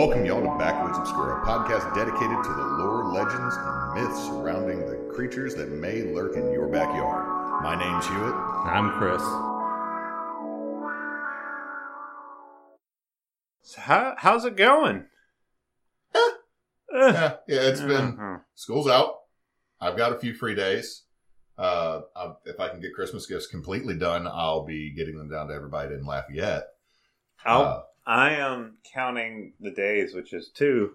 welcome y'all to Backwoods Obscura, a podcast dedicated to the lore, legends, and myths surrounding the creatures that may lurk in your backyard. My name's Hewitt. I'm Chris. So how, how's it going? Eh. Yeah, yeah, it's been Uh-huh. school's out. I've got a few free days. Uh, I, if I can get Christmas gifts completely done, I'll be getting them down to everybody in Lafayette. I'll- Uh, I am counting the days, which is two,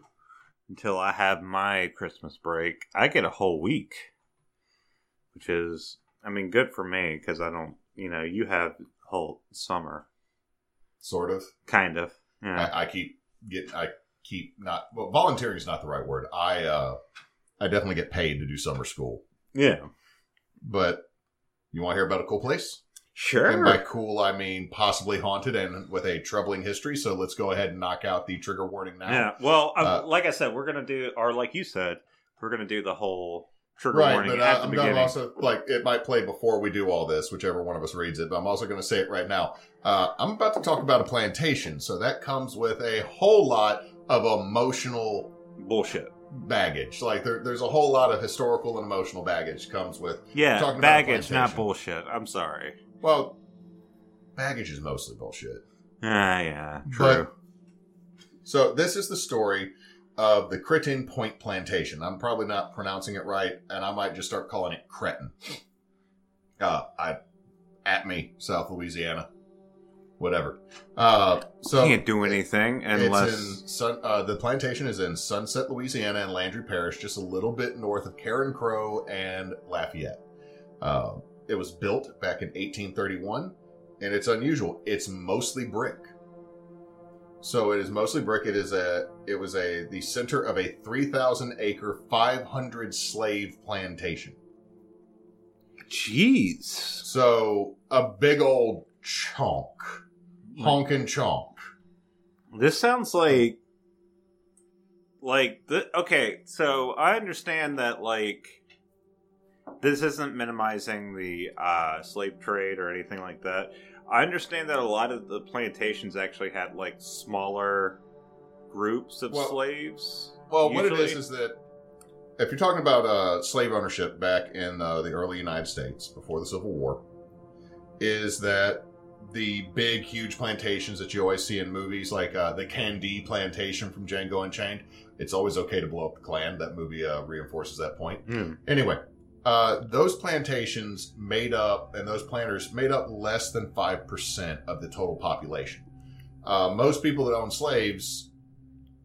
until I have my Christmas break. I get a whole week, which is, I mean, good for me because I don't, you know, you have whole summer, sort of. kind of. Yeah. I, I keep get I keep not well volunteering is not the right word. I uh I definitely get paid to do summer school. yeah. But you want to hear about a cool place? Sure. And by cool I mean possibly haunted and with a troubling history. So let's go ahead and knock out the trigger warning now. Yeah. Well, um, Uh, like I said, we're gonna do, or like you said, we're gonna do the whole trigger Right, warning but at uh, the I'm beginning. also like it might play before we do all this, whichever one of us reads it. But I'm also going to say it right now. Uh, I'm about to talk about a plantation, so that comes with a whole lot of emotional Bullshit. baggage. Like there, there's a whole lot of historical and emotional baggage comes with. Yeah, Talking about baggage, not bullshit. I'm sorry. Well, baggage is mostly bullshit. Ah, yeah, true. But- So this is the story of the Cretin Point Plantation. I'm probably not pronouncing it right, and I might just start calling it Cretin. Uh, I at me, South Louisiana, whatever. Uh, so Can't do anything unless It's in Sun, uh, the plantation is in Sunset, Louisiana, and Landry Parish, just a little bit north of Carencro and Lafayette. Uh, it was built back in 1831, and it's unusual. It's mostly brick. So it is mostly brick. It is a. It was a the center of a 3,000 acre, 500 slave plantation. Jeez. So a big old chunk, honkin' chunk. This sounds like like the okay, so I understand that like this isn't minimizing the uh slave trade or anything like that. I understand that a lot of the plantations actually had like smaller groups of Well- slaves. Well, what it is is that if you're talking about uh, slave ownership back in uh, the early United States before the Civil War, is that the big, huge plantations that you always see in movies, like uh, the Candie plantation from Django Unchained. It's always okay to blow up the Klan. That movie uh, reinforces that point. Hmm. Anyway, uh, those plantations made up, and those planters made up less than 5% of the total population. Uh, most people that own slaves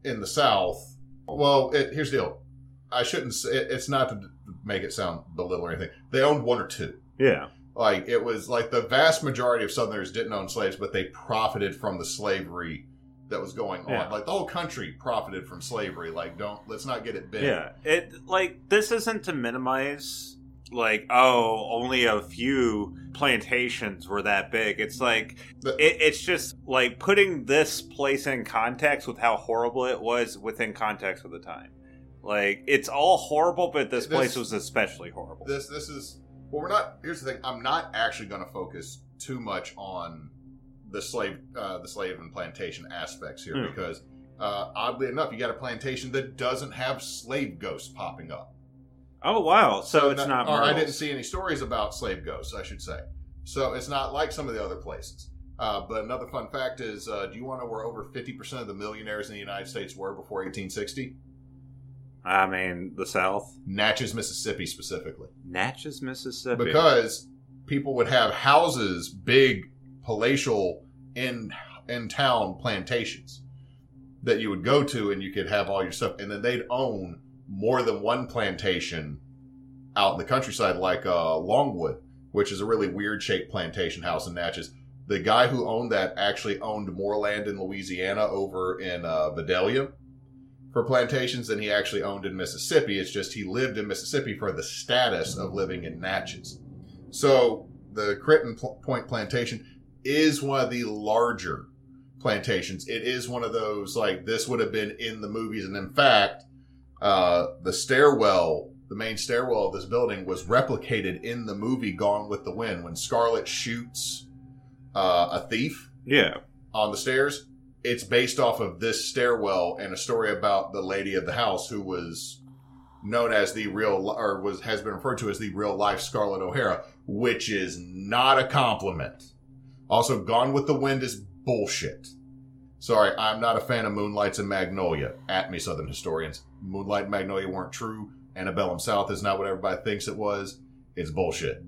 in the South, well, it, here's the deal. I shouldn't say, it, it's not to make it sound belittle or anything. They owned one or two. Yeah. Like, it was like the vast majority of Southerners didn't own slaves, but they profited from the slavery that was going on. Yeah. Like, the whole country profited from slavery. Like, don't, let's not get it big. Yeah, it like this isn't to minimize like oh only a few plantations were that big. It's like The- it, it's just like putting this place in context with how horrible it was within context of the time. Like it's all horrible, but this, This- place was especially horrible. this this is well we're not here's the thing i'm not actually going to focus too much on the slave uh, the slave and plantation aspects here Hmm. because uh, oddly enough you got a plantation that doesn't have slave ghosts popping up. Oh wow, so, it's that- not. or i didn't see any stories about slave ghosts i should say. So it's not like some of the other places. Uh, but another fun fact is uh, do you want to know where over 50% of the millionaires in the united states were before 1860 I mean, the South, natchez mississippi specifically. Natchez, Mississippi. because people would have houses, big palatial in in town plantations that you would go to, and you could have all your stuff, and then they'd own more than one plantation out in the countryside, like uh, Longwood, which is a really weird shaped plantation house in Natchez. The guy who owned that actually owned more land in Louisiana over in uh, Vidalia for plantations than he actually owned in Mississippi. It's just he lived in Mississippi for the status of living in Natchez. So the Chretien Point Plantation is one of the larger plantations. It is one of those like this would have been in the movies, and in fact, uh, the stairwell, the main stairwell of this building, was replicated in the movie Gone with the Wind when Scarlett shoots uh, a thief yeah, on the stairs. it's based off of this stairwell and a story about the lady of the house who was known as the real or was has been referred to as the real life Scarlett O'Hara, which is not a compliment. Also, Gone with the Wind is bullshit. Sorry, I'm not a fan of Moonlights and Magnolia. At me, Southern historians. Moonlight and Magnolia weren't true. Antebellum South is not what everybody thinks it was. It's bullshit.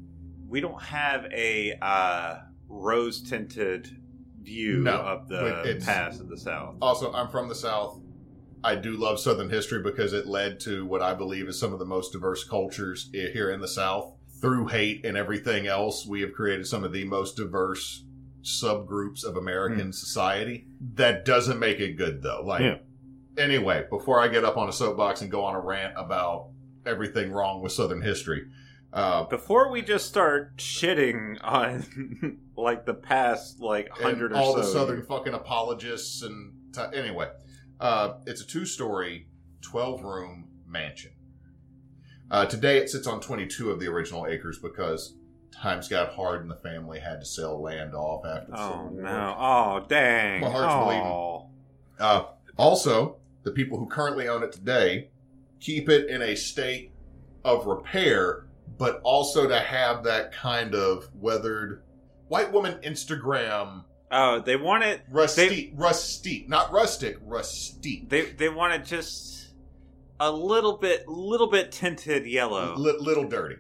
We don't have a uh, rose tinted view No, of the past of the South. Also, I'm from the South. I do love Southern history because it led to what I believe is some of the most diverse cultures here in the South. Through hate and everything else, we have created some of the most diverse subgroups of American society. That doesn't make it good, though. Like, Yeah. anyway, before I get up on a soapbox and go on a rant about everything wrong with Southern history, uh, Before we just start shitting on like the past like hundred or all so, the Southern fucking apologists and t- anyway, uh, it's a two-story, twelve-room mansion. Uh, today, it sits on twenty-two of the original acres because times got hard and the family had to sell land off after the Oh Civil War. no! Oh dang! My heart's bleeding. oh. Uh, also, the people who currently own it today keep it in a state of repair, but also to have that kind of weathered white woman Instagram Oh, they want it. rusty, rusty, not rustic, rusty, They they want it just a little bit, little bit tinted yellow, Li- little dirty,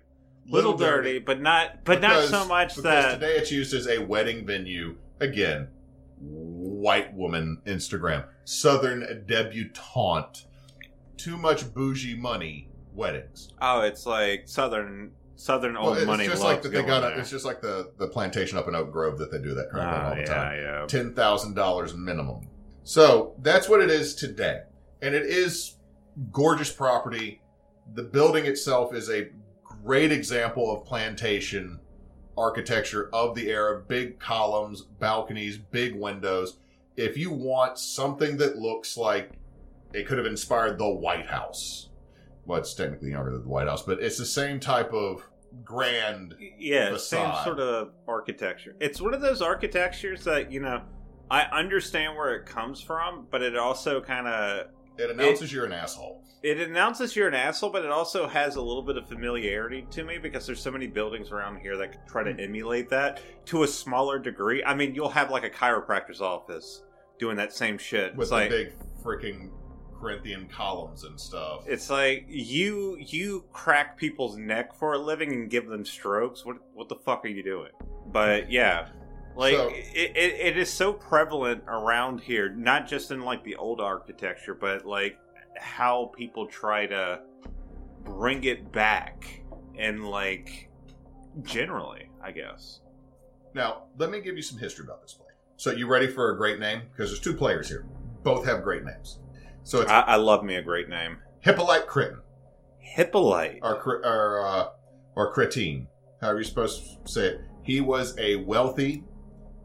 little dirty, but not, but Because- not so much that. today it's used as a wedding venue. Again, white woman Instagram, Southern debutante, too much bougie money weddings. oh, it's like southern, southern old Well, it's money. just like that they got. A, it's just like the the plantation up in Oak Grove that they do that crap Oh, all the yeah, time. yeah. Ten thousand dollars minimum. So that's what it is today, and it is gorgeous property. The building itself is a great example of plantation architecture of the era. Big columns, balconies, big windows. If you want something that looks like it could have inspired the White House, well, it's technically younger than the White House, but it's the same type of grand Yeah, same sort of architecture. It's one of those architectures that you know. I understand where it comes from, but it also kind of It announces you're an asshole. it announces you're an asshole, but it also has a little bit of familiarity to me because there's so many buildings around here that try to hmm. emulate that to a smaller degree. I mean, you'll have like a chiropractor's office doing that same shit. with like big freaking Corinthian columns and stuff. it's like you you crack people's neck for a living and give them strokes. What what the fuck are you doing? But yeah. Like So- it, it, it is so prevalent around here, not just in like the old architecture, but like how people try to bring it back and like generally, I guess. Now, let me give you some history about this play. So, you ready for a great name? Because there's two players here. Both have great names. So it's I, I love me a great name, Hippolyte Chretien Hippolyte. or or uh, or Cretin, however you're supposed to say it. He was a wealthy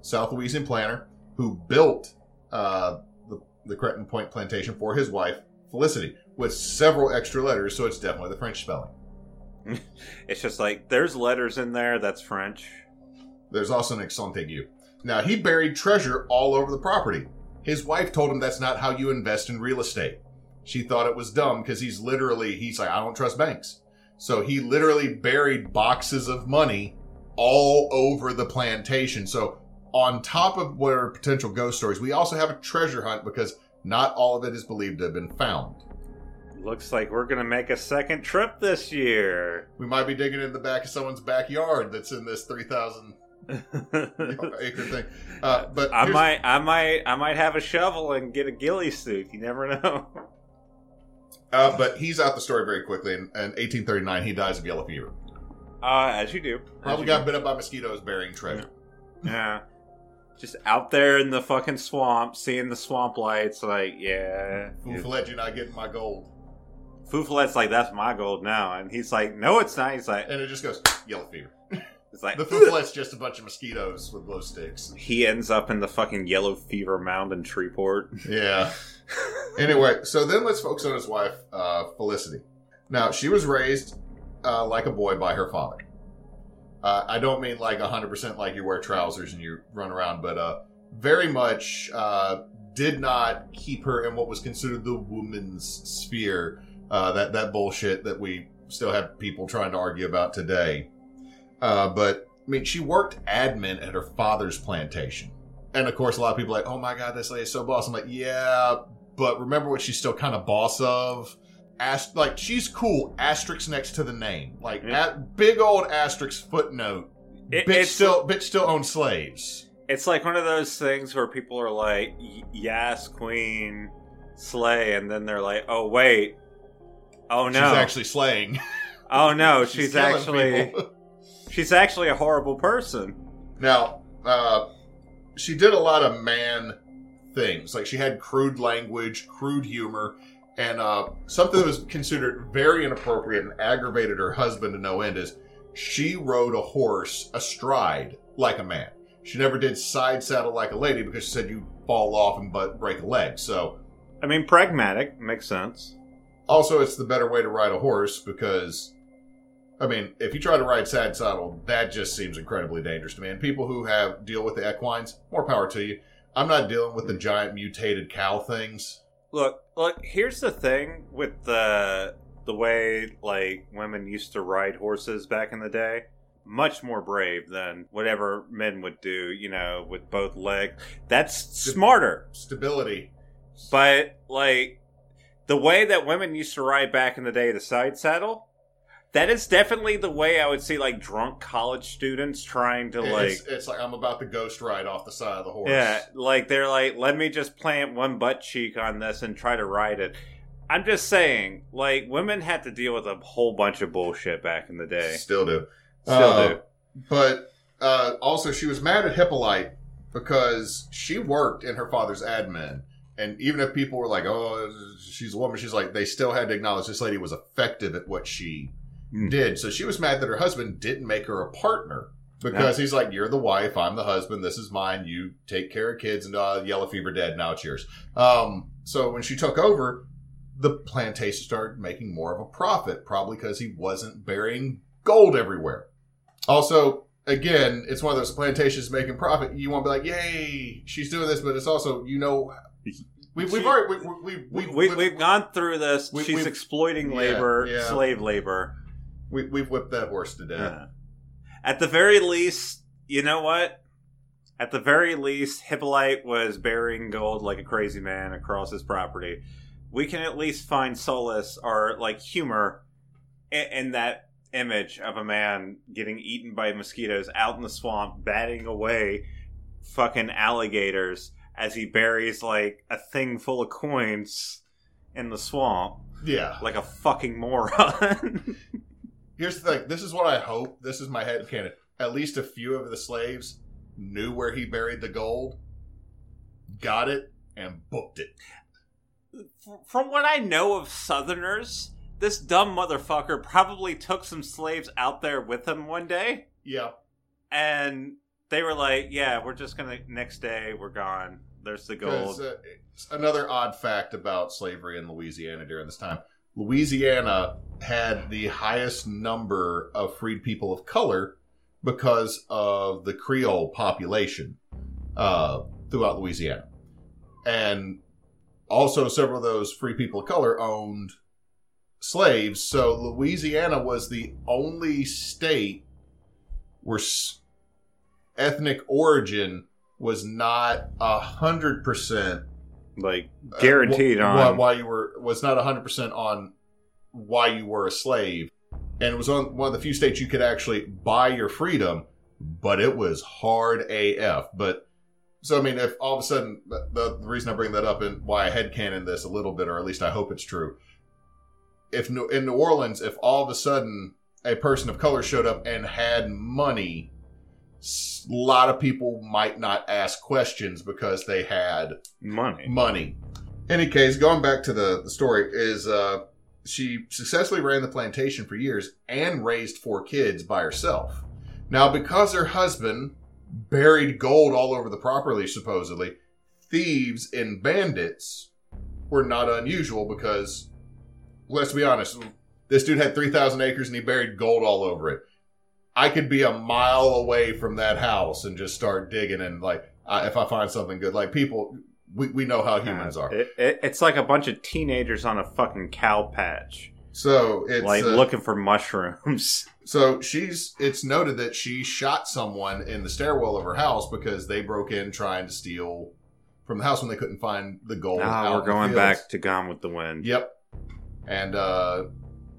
South Louisian planter who built uh, the the Cretin Point plantation for his wife Felicity with several extra letters. So it's definitely the French spelling. It's just like there's letters in there that's French. There's also an accent aigu. Now, he buried treasure all over the property. His wife told him that's not how you invest in real estate. She thought it was dumb because he's literally, he's like, I don't trust banks. So he literally buried boxes of money all over the plantation. So, on top of what are potential ghost stories, we also have a treasure hunt because not all of it is believed to have been found. Looks like we're gonna make a second trip this year. We might be digging in the back of someone's backyard that's in this 3,000 acre thing. Uh, but I might, I might, I might have a shovel and get a ghillie suit. You never know. Uh, but he's out the story very quickly. In, in 1839, he dies of yellow fever. Uh, as you do. As Probably you got do. bit up by mosquitoes burying treasure. Yeah. Just out there in the fucking swamp, seeing the swamp lights, like, yeah. feu follet, you're not getting my gold. feu follet's like, that's my gold now. And he's like, no, it's not. He's like, And it just goes, yellow fever. it's like, The feu follet's just a bunch of mosquitoes with glow sticks. he ends up in the fucking yellow fever mound in Shreveport. Yeah. Anyway, so then let's focus on his wife, uh, Felicity. Now, she was raised uh, like a boy by her father. Uh, I don't mean like 100% like you wear trousers and you run around, but uh, very much uh, did not keep her in what was considered the woman's sphere. Uh, that that bullshit that we still have people trying to argue about today. Uh, but I mean, she worked admin at her father's plantation, and of course, a lot of people like, "Oh my god, this lady is so boss." I'm like, "Yeah, but remember what she's still kind of boss of." Ast- like she's cool. Asterisk next to the name, like Yeah. at, big old asterisk footnote. It- bitch still bitch still owns slaves. It's like one of those things where people are like, "Yes, Queen, slay," and then they're like, "Oh wait, oh no, She's actually slaying. oh no, she's, killing actually she's actually a horrible person." Now, uh, she did a lot of man things. Like she had crude language, crude humor, and uh, something that was considered very inappropriate and aggravated her husband to no end is she rode a horse astride like a man. She never did side saddle like a lady because she said you fall off and but break a leg. So I mean, pragmatic makes sense. also it's the better way to ride a horse because I mean, if you try to ride side saddle, that just seems incredibly dangerous to me. And people who have deal with the equines, more power to you. I'm not dealing with the giant mutated cow things. Look, look. Here's the thing with the the way like women used to ride horses back in the day. Much more brave than whatever men would do. You know, with both legs. That's smarter. Stability. But like the way that women used to ride back in the day, the side saddle, that is definitely the way I would see like drunk college students trying to like it's, it's like I'm about to ghost ride off the side of the horse. Yeah, like they're like, let me just plant one butt cheek on this and try to ride it. I'm just saying, like women had to deal with a whole bunch of bullshit back in the day. Still do. Still Uh, do. But uh, also, she was mad at Hippolyte because she worked in her father's admin. And even if people were like, oh, she's a woman, she's like, they still had to acknowledge this lady was effective at what she Hmm. did. So she was mad that her husband didn't make her a partner because he's like, you're the wife, I'm the husband, this is mine, you take care of kids, and uh, yellow fever dead, now it's yours. Um, so when she took over, the plantation started making more of a profit, probably because he wasn't burying gold everywhere. Also, again, it's one of those plantations making profit. You want to be like, "Yay, she's doing this," but it's also, you know, we, we've already we, we, We, we've gone through this. She's we've- exploiting Yeah, labor, yeah. slave labor. We, we've whipped that horse to death. Yeah. At the very least, you know what? At the very least, Hippolyte was burying gold like a crazy man across his property. We can at least find solace or like humor in, in that image of a man getting eaten by mosquitoes out in the swamp, batting away fucking alligators as he buries like a thing full of coins in the swamp Yeah. like a fucking moron. Here's the thing. This is what I hope. This is my head canon. At least a few of the slaves knew where he buried the gold, got it, and booked it. From what I know of Southerners, this dumb motherfucker probably took some slaves out there with him one day, Yeah. and they were like, "Yeah, we're just gonna next day we're gone. There's the gold." Uh, another odd fact about slavery in Louisiana during this time. Louisiana had the highest number of freed people of color because of the Creole population uh, throughout Louisiana. And also, several of those free people of color owned slaves. So, Louisiana was the only state where s- ethnic origin was not a hundred percent like guaranteed uh, wh- on. wh- why you were was not 100% on why you were a slave and it was on one of the few states you could actually buy your freedom but it was hard af but so i mean if all of a sudden the, the reason i bring that up and why i headcanon this a little bit or at least i hope it's true if New- in new orleans if all of a sudden a person of color showed up and had money a lot of people might not ask questions because they had money. money. Any case, going back to the, the story, is uh, she successfully ran the plantation for years and raised four kids by herself. Now, because her husband buried gold all over the property, supposedly, thieves and bandits were not unusual because, let's be honest, this dude had 3,000 acres and he buried gold all over it. I could be a mile away from that house and just start digging and like, I if I find something good, like people, we, we know how humans are. It, it, it's like a bunch of teenagers on a fucking cow patch, So it's like uh, looking for mushrooms. So she's. It's noted that she shot someone in the stairwell of her house because they broke in trying to steal from the house when they couldn't find the gold. Now Ah, we're going back to Gone with the Wind. Yep. And uh,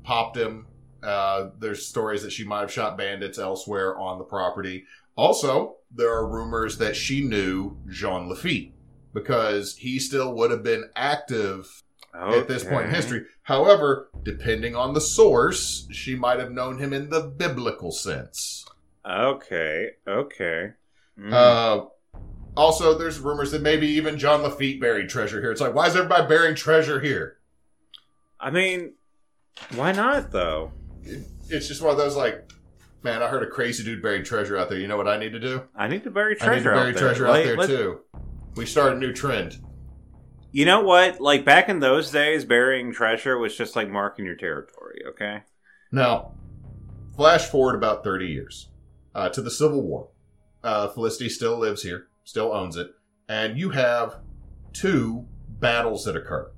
popped him. Uh, there's stories that she might have shot bandits elsewhere on the property. Also, there are rumors that she knew Jean Lafitte because he still would have been active at this point in history. However, depending on the source, she might have known him in the biblical sense. Okay, okay. Mm. Uh, also, there's rumors that maybe even John Lafitte buried treasure here. It's like, why is everybody burying treasure here? I mean, why not though? It's just one of those like, man, I heard a crazy dude buried treasure out there. You know what I need to do? I need to bury treasure. I need to bury out there. treasure Like, out there let- too. We start a new trend. You know what? Like back in those days, burying treasure was just like marking your territory. Okay. Now, flash forward about 30 years uh, to the Civil War. Uh, Felicity still lives here, still owns it, and you have two battles that occur.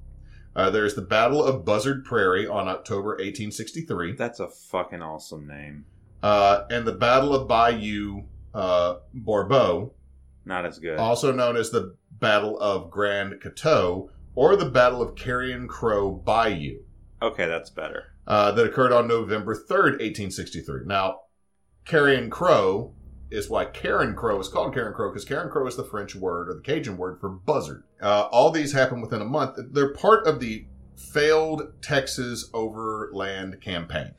Uh, there's the Battle of Buzzard Prairie on October 1863, That's a fucking awesome name. uh, and the Battle of Bayou uh, Bourbeau, Not as good. also known as the Battle of Grand Coteau, or the Battle of Carrion Crow Bayou. Okay, that's better. uh, that occurred on November 3rd, 1863. Now, Carrion Crow is why Carencro is called Carencro because Carencro is the French word or the Cajun word for buzzard. Uh, all these happen within a month. They're part of the failed Texas Overland Campaign.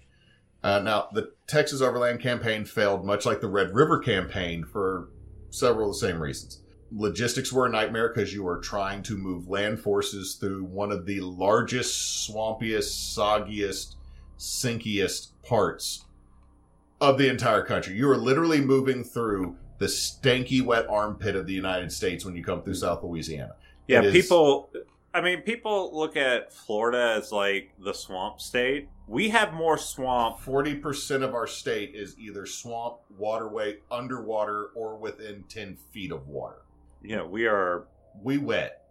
Uh, now, the Texas Overland Campaign failed much like the Red River Campaign for several of the same reasons. Logistics were a nightmare because you were trying to move land forces through one of the largest, swampiest, soggiest, sinkiest parts of the entire country. You are literally moving through the stanky, wet armpit of the United States when you come through South Louisiana. Yeah, is- people. I mean, people look at Florida as like the swamp state. We have more swamp. Forty percent of our state is either swamp, waterway, underwater, or within ten feet of water. You know, we are. We wet.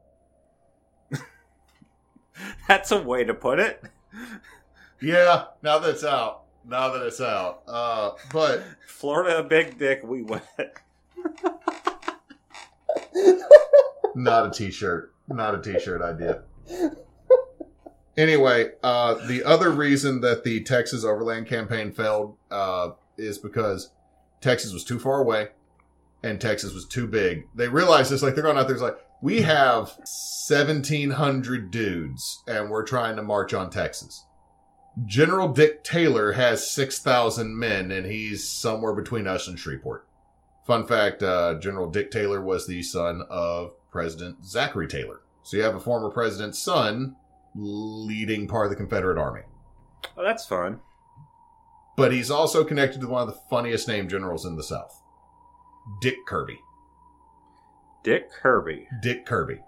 That's a way to put it. Yeah, now that's out. Now that it's out. Uh, but Florida, a big dick. We wet. not a t-shirt. Not a t-shirt idea. Anyway, uh, the other reason that the Texas Overland Campaign failed uh, is because Texas was too far away and Texas was too big. They realized this, like they're going out there, it's like, we have 1,700 dudes and we're trying to march on Texas. General Dick Taylor has 6,000 men and he's somewhere between us and Shreveport. Fun fact, uh, General Dick Taylor was the son of President Zachary Taylor. So you have a former president's son leading part of the Confederate Army. Oh, that's fun. But he's also connected to one of the funniest named generals in the South. Dick Kirby. Dick Kirby. Dick Kirby.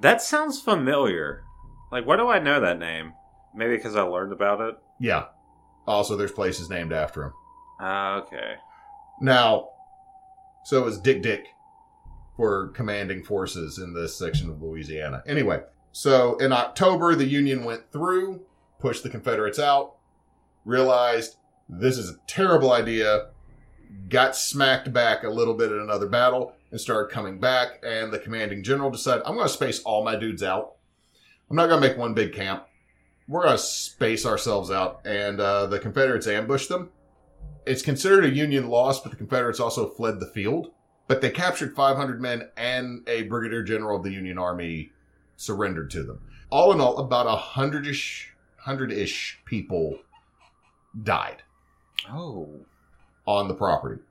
That sounds familiar. Like, why do I know that name? Maybe because I learned about it. Yeah. Also, there's places named after him. Ah, okay. Now, so is Dick Dick for commanding forces in this section of Louisiana. Anyway, so in October, the Union went through, pushed the Confederates out, realized this is a terrible idea, got smacked back a little bit in another battle, and started coming back. And the commanding general decided, I'm going to space all my dudes out. I'm not going to make one big camp. We're going to space ourselves out. And uh, the Confederates ambushed them it's considered a Union loss, but the Confederates also fled the field. But they captured 500 men and a brigadier general of the Union Army surrendered to them. All in all, about a hundred-ish, hundred-ish people died Oh. on the property.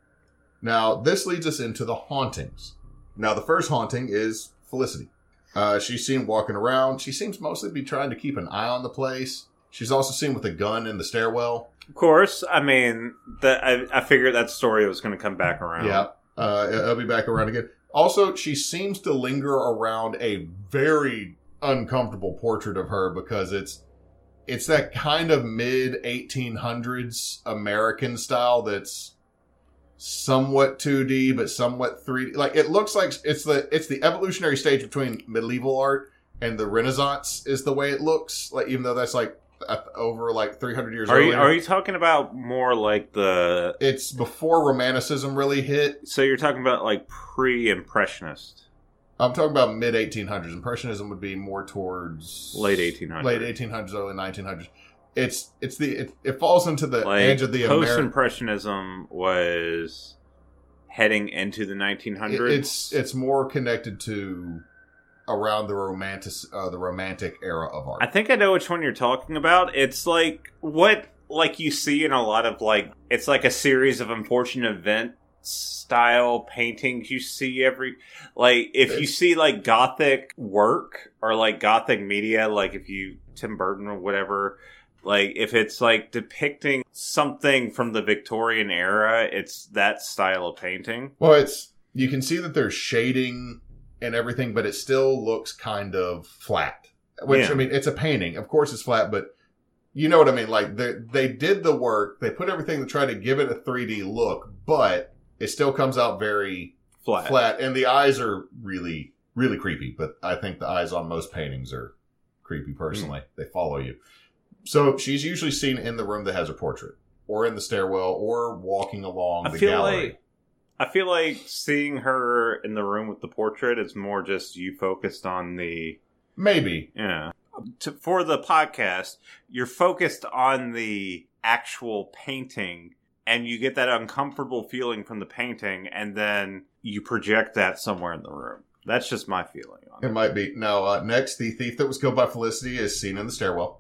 Now, this leads us into the hauntings. Now, the first haunting is Felicity. Uh, she's seen walking around. She seems mostly to be trying to keep an eye on the place. She's also seen with a gun in the stairwell. Of course. I mean, that I, I figured that story was going to come back around. Yeah. Uh, I'll be back around again. Also, she seems to linger around a very uncomfortable portrait of her because it's it's that kind of mid 1800s American style that's somewhat 2D but somewhat 3D. Like it looks like it's the it's the evolutionary stage between medieval art and the Renaissance is the way it looks. Like even though that's like over like 300 years Are you earlier. are you talking about more like the? it's before romanticism really hit. So you're talking about like pre-impressionist, I'm talking about mid 1800s. Impressionism would be more towards late 1800s. late 1800s, early 1900s. It's it's the it, it falls into the Like edge of the post American. impressionism was heading into the 1900s. It's it's more connected to around the romantic uh, the romantic era of art. I think I know which one you're talking about. It's like what like you see in a lot of like it's like a series of unfortunate event style paintings you see every like if you see like gothic work or like gothic media like if you Tim Burton or whatever like if it's like depicting something from the Victorian era it's that style of painting Well, it's you can see that there's shading and everything, but it still looks kind of flat. Which Yeah. I mean, it's a painting. Of course, it's flat, but you know what I mean. Like they they did the work. They put everything to try to give it a 3D look, but it still comes out very flat, flat, and the eyes are really really creepy. But I think the eyes on most paintings are creepy. Personally, mm. they follow you. So she's usually seen in the room that has her portrait, or in the stairwell, or walking along I the feel gallery. like I feel like seeing her in the room with the portrait is more just you focused on the Maybe. yeah. To, for the podcast, you're focused on the actual painting and you get that uncomfortable feeling from the painting and then you project that somewhere in the room. That's just my feeling on It it. might be. Now, uh, next, the thief that was killed by Felicity is seen in the stairwell,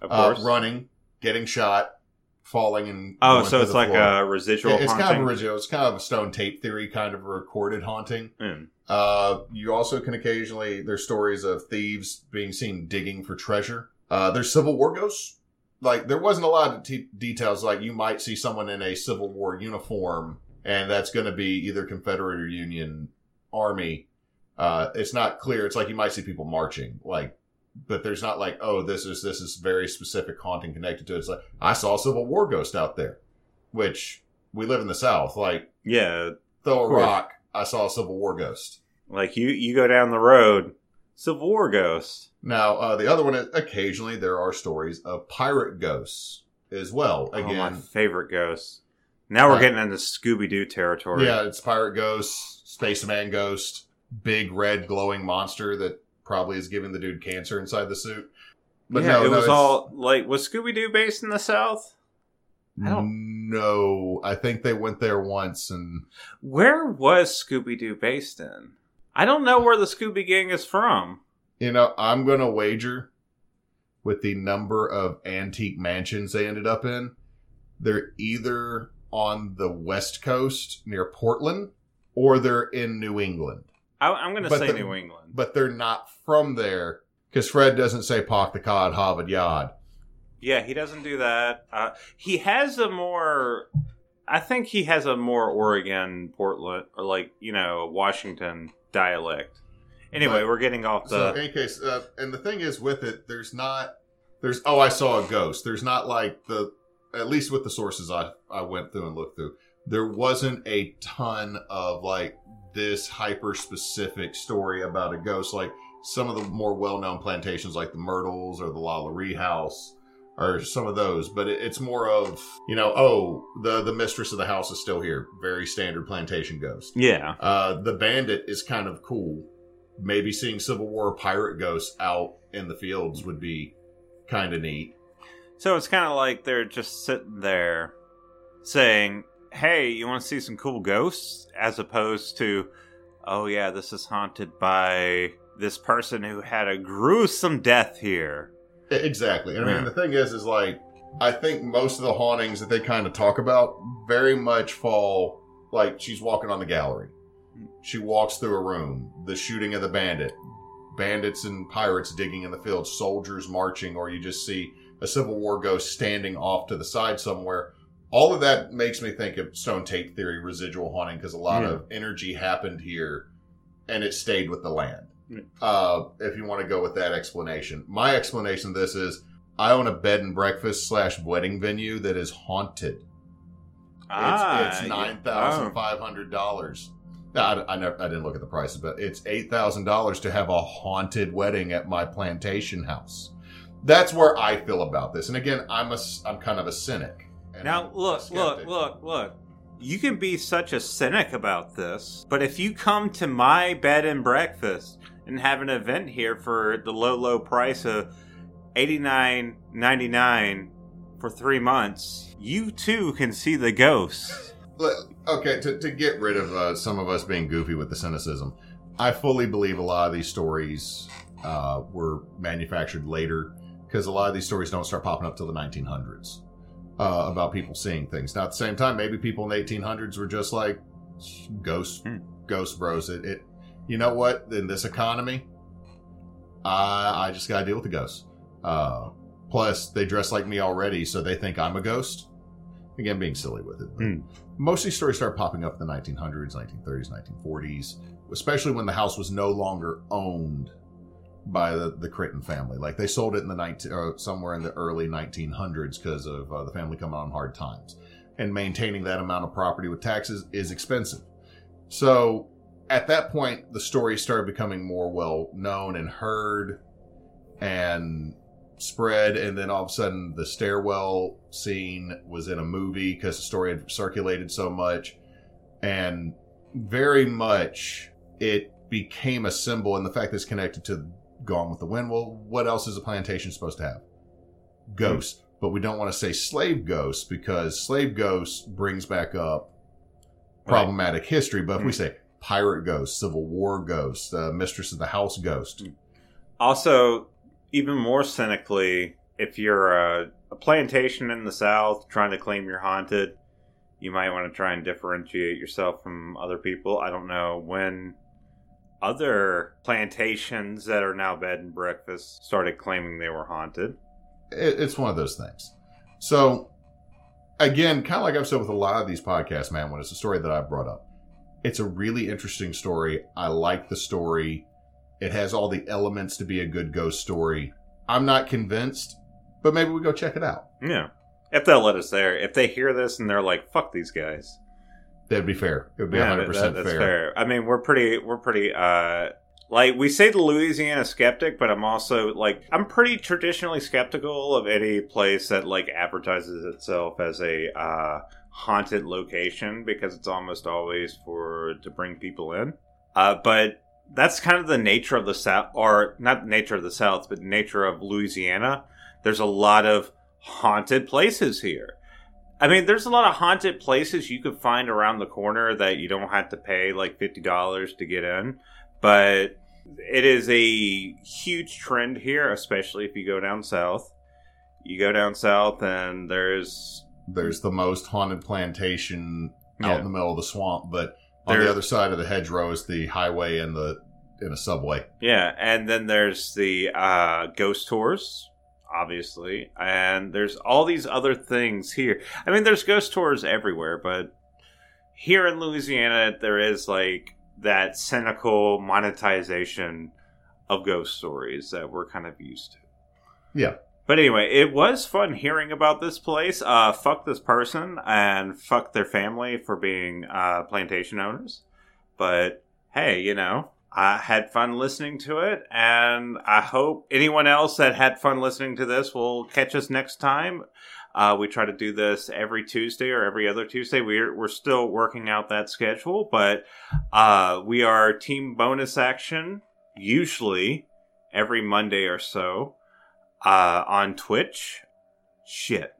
Of uh, course. running, getting shot, falling, and oh, going so to it's the like floor. a residual It- it's kind of haunting? original. It's kind of a stone tape theory, kind of a recorded haunting. Hmm. Uh, you also can occasionally there's stories of thieves being seen digging for treasure. Uh, there's Civil War ghosts. Like there wasn't a lot of t- details. Like you might see someone in a Civil War uniform, and that's going to be either Confederate or Union Army. Uh, it's not clear. It's like you might see people marching, like, but there's not like, oh, this is this is very specific haunting connected to it. It's like I saw a Civil War ghost out there, which we live in the South. Like Yeah, throw a rock, I saw a Civil War ghost. like you you go down the road, Civil War ghost. Now, uh, the other one is occasionally there are stories of pirate ghosts as well. oh, my Again, favorite ghost. Now we're Uh, getting into Scooby Doo territory. yeah, it's pirate ghosts, spaceman ghost, big red glowing monster that probably is giving the dude cancer inside the suit. But yeah, no, it no, was it's- all like was Scooby Doo based in the South? I don't- No, I think they went there once, and Where was Scooby Doo based in? I don't know where the Scooby Gang is from. you know, I'm going to wager with the number of antique mansions they ended up in, they're either on the West Coast near Portland or they're in New England. I, I'm going to say the- New England. but they're not from there because Fred doesn't say "Pock the cod, Harvard yard." Yeah, he doesn't do that. Uh, he has a more. I think he has a more Oregon, Portland, or like you know Washington dialect. Anyway, But- we're getting off So, the. in any case, uh, and the thing is with it, there's not, there's oh, I saw a ghost. There's not like the, at least with the sources I I went through and looked through, there wasn't a ton of like this hyper specific story about a ghost. Like some of the more well known plantations, like the Myrtles or the Lalaurie House. Or some of those, but it, it's more of you know, oh, the the mistress of the house is still here. Very standard plantation ghost. yeah, Uh, the bandit is kind of cool. Maybe seeing Civil War pirate ghosts out in the fields would be kind of neat. so it's kind of like they're just sitting there saying, "Hey, you want to see some cool ghosts?" As opposed to, "Oh yeah, this is haunted by this person who had a gruesome death here." Exactly. And I mean, Yeah. the thing is, is like, I think most of the hauntings that they kind of talk about very much fall like she's walking on the gallery. She walks through a room, the shooting of the bandit, bandits and pirates digging in the field, soldiers marching, or you just see a Civil War ghost standing off to the side somewhere. All of that makes me think of stone tape theory, residual haunting, because a lot Yeah. of energy happened here and it stayed with the land. Yeah. Uh, if you want to go with that explanation, my explanation of this is I own a bed and breakfast slash wedding venue that is haunted. Ah, it's yeah. nine thousand five hundred dollars. I, I never, I didn't look at the prices, but it's eight thousand dollars to have a haunted wedding at my plantation house. That's where I feel about this. And again, I'm a, I'm kind of a cynic. And Now I'm look, look, look, look. You can be such a cynic about this, but if you come to my bed and breakfast and have an event here for the low, low price of eighty nine ninety nine for three months, you too can see the ghosts. Okay, to, to get rid of uh, some of us being goofy with the cynicism, I fully believe a lot of these stories uh, were manufactured later because a lot of these stories don't start popping up till the 1900s uh, about people seeing things. Now, at the same time, maybe people in the 1800s were just like ghost, Hmm. ghost bros. It, it, you know what? In this economy, I, I just got to deal with the ghosts. Uh, plus, they dress like me already, so they think I'm a ghost. Again, being silly with it. Hmm. most of these stories started popping up in the 1900s, 1930s, 1940s, especially when the house was no longer owned by the, the Chretien family. Like they sold it in the 19, uh, somewhere in the early 1900s because of uh, the family coming on hard times. And maintaining that amount of property with taxes is expensive. So at that point, the story started becoming more well known and heard and spread. And then all of a sudden, the stairwell scene was in a movie because the story had circulated so much. And very much it became a symbol. And the fact that it's connected to Gone with the Wind. Well, what else is a plantation supposed to have? Ghosts. But we don't want to say slave ghosts because slave ghosts brings back up problematic history. But if we Hmm. say pirate ghost, Civil War ghost, uh, Mistress of the House ghost, Also, even more cynically, if you're a, a plantation in the South trying to claim you're haunted, you might want to try and differentiate yourself from other people. I don't know when other plantations that are now bed and breakfast started claiming they were haunted. it's one of those things. So, again, kind of like I've said with a lot of these podcasts, man, when it's a story that I brought up, it's a really interesting story. I like the story. It has all the elements to be a good ghost story. I'm not convinced, but maybe we go check it out. Yeah. If they'll let us there. If they hear this and they're like, fuck these guys. That'd be fair. It would be Yeah, 100% that- that's fair. fair. I mean, we're pretty, we're pretty, uh, like we say the Louisiana skeptic, but I'm also like I'm pretty traditionally skeptical of any place that like advertises itself as a uh, haunted location because it's almost always for to bring people in. Uh, but that's kind of the nature of the South, or not the nature of the South, but the nature of Louisiana. There's a lot of haunted places here. I mean, there's a lot of haunted places you could find around the corner that you don't have to pay like fifty dollars to get in, but it is a huge trend here, especially if you go down south. You go down south, and there's There's the most haunted plantation out Yeah. in the middle of the swamp, but on the other side of the hedgerow is the highway and the in a subway. Yeah, and then there's the uh, ghost tours, obviously, and there's all these other things here. I mean, there's ghost tours everywhere, but here in Louisiana, there is like that cynical monetization of ghost stories that we're kind of used to. Yeah. But anyway, it was fun hearing about this place. Uh, fuck this person and fuck their family for being uh, plantation owners. But hey, you know, I had fun listening to it, and I hope anyone else that had fun listening to this will catch us next time. Uh, we try to do this every Tuesday or every other Tuesday. We're we're still working out that schedule, but uh, we are team bonus action usually every Monday or so uh, on Twitch. Shit.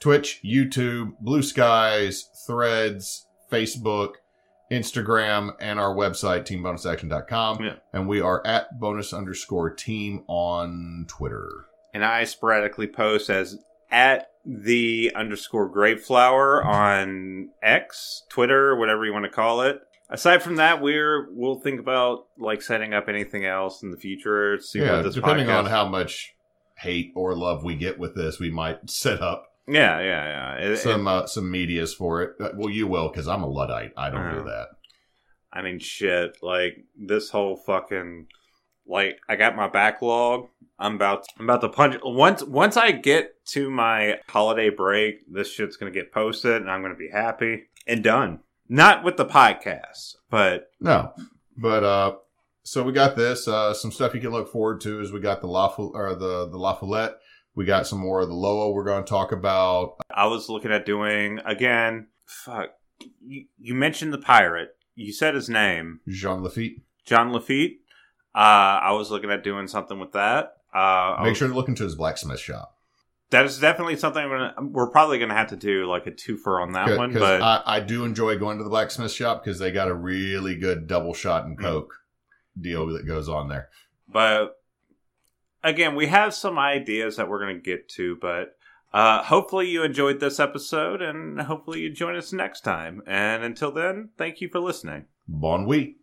Twitch, YouTube, Blue Skies, Threads, Facebook, Instagram, and our website, teambonusaction.com. Yeah. And we are at bonus underscore team on Twitter. And I sporadically post as at the underscore grapeflower on X, Twitter, whatever you want to call it. Aside from that, we're we'll think about like setting up anything else in the future. See yeah, what this depending podcast- on how much hate or love we get with this, we might set up Yeah, yeah, yeah. It- it- some uh, some medias for it. Uh, Well, you will because I'm a luddite. I don't do that. I mean, shit. Like this whole fucking like I got my backlog. I'm about to, I'm about to punch once once I get to my holiday break. This shit's gonna get posted, and I'm gonna be happy and done. Not with the podcast, but No, but uh, so we got this. Uh, some stuff you can look forward to is we got the La or the the La Follette. We got some more of the Loa. We're going to talk about. I was looking at doing again. Fuck, you, you mentioned the pirate. You said his name, Jean Lafitte. John Lafitte. Uh, I was looking at doing something with that. Uh, Make was- sure to look into his blacksmith shop. that is definitely something I'm gonna, we're probably going to have to do like a twofer on that one. But I, I do enjoy going to the blacksmith shop because they got a really good double shot and Mm. coke deal that goes on there. but again, we have some ideas that we're going to get to. But uh, hopefully you enjoyed this episode, and hopefully you join us next time. And until then, thank you for listening. Bon oui.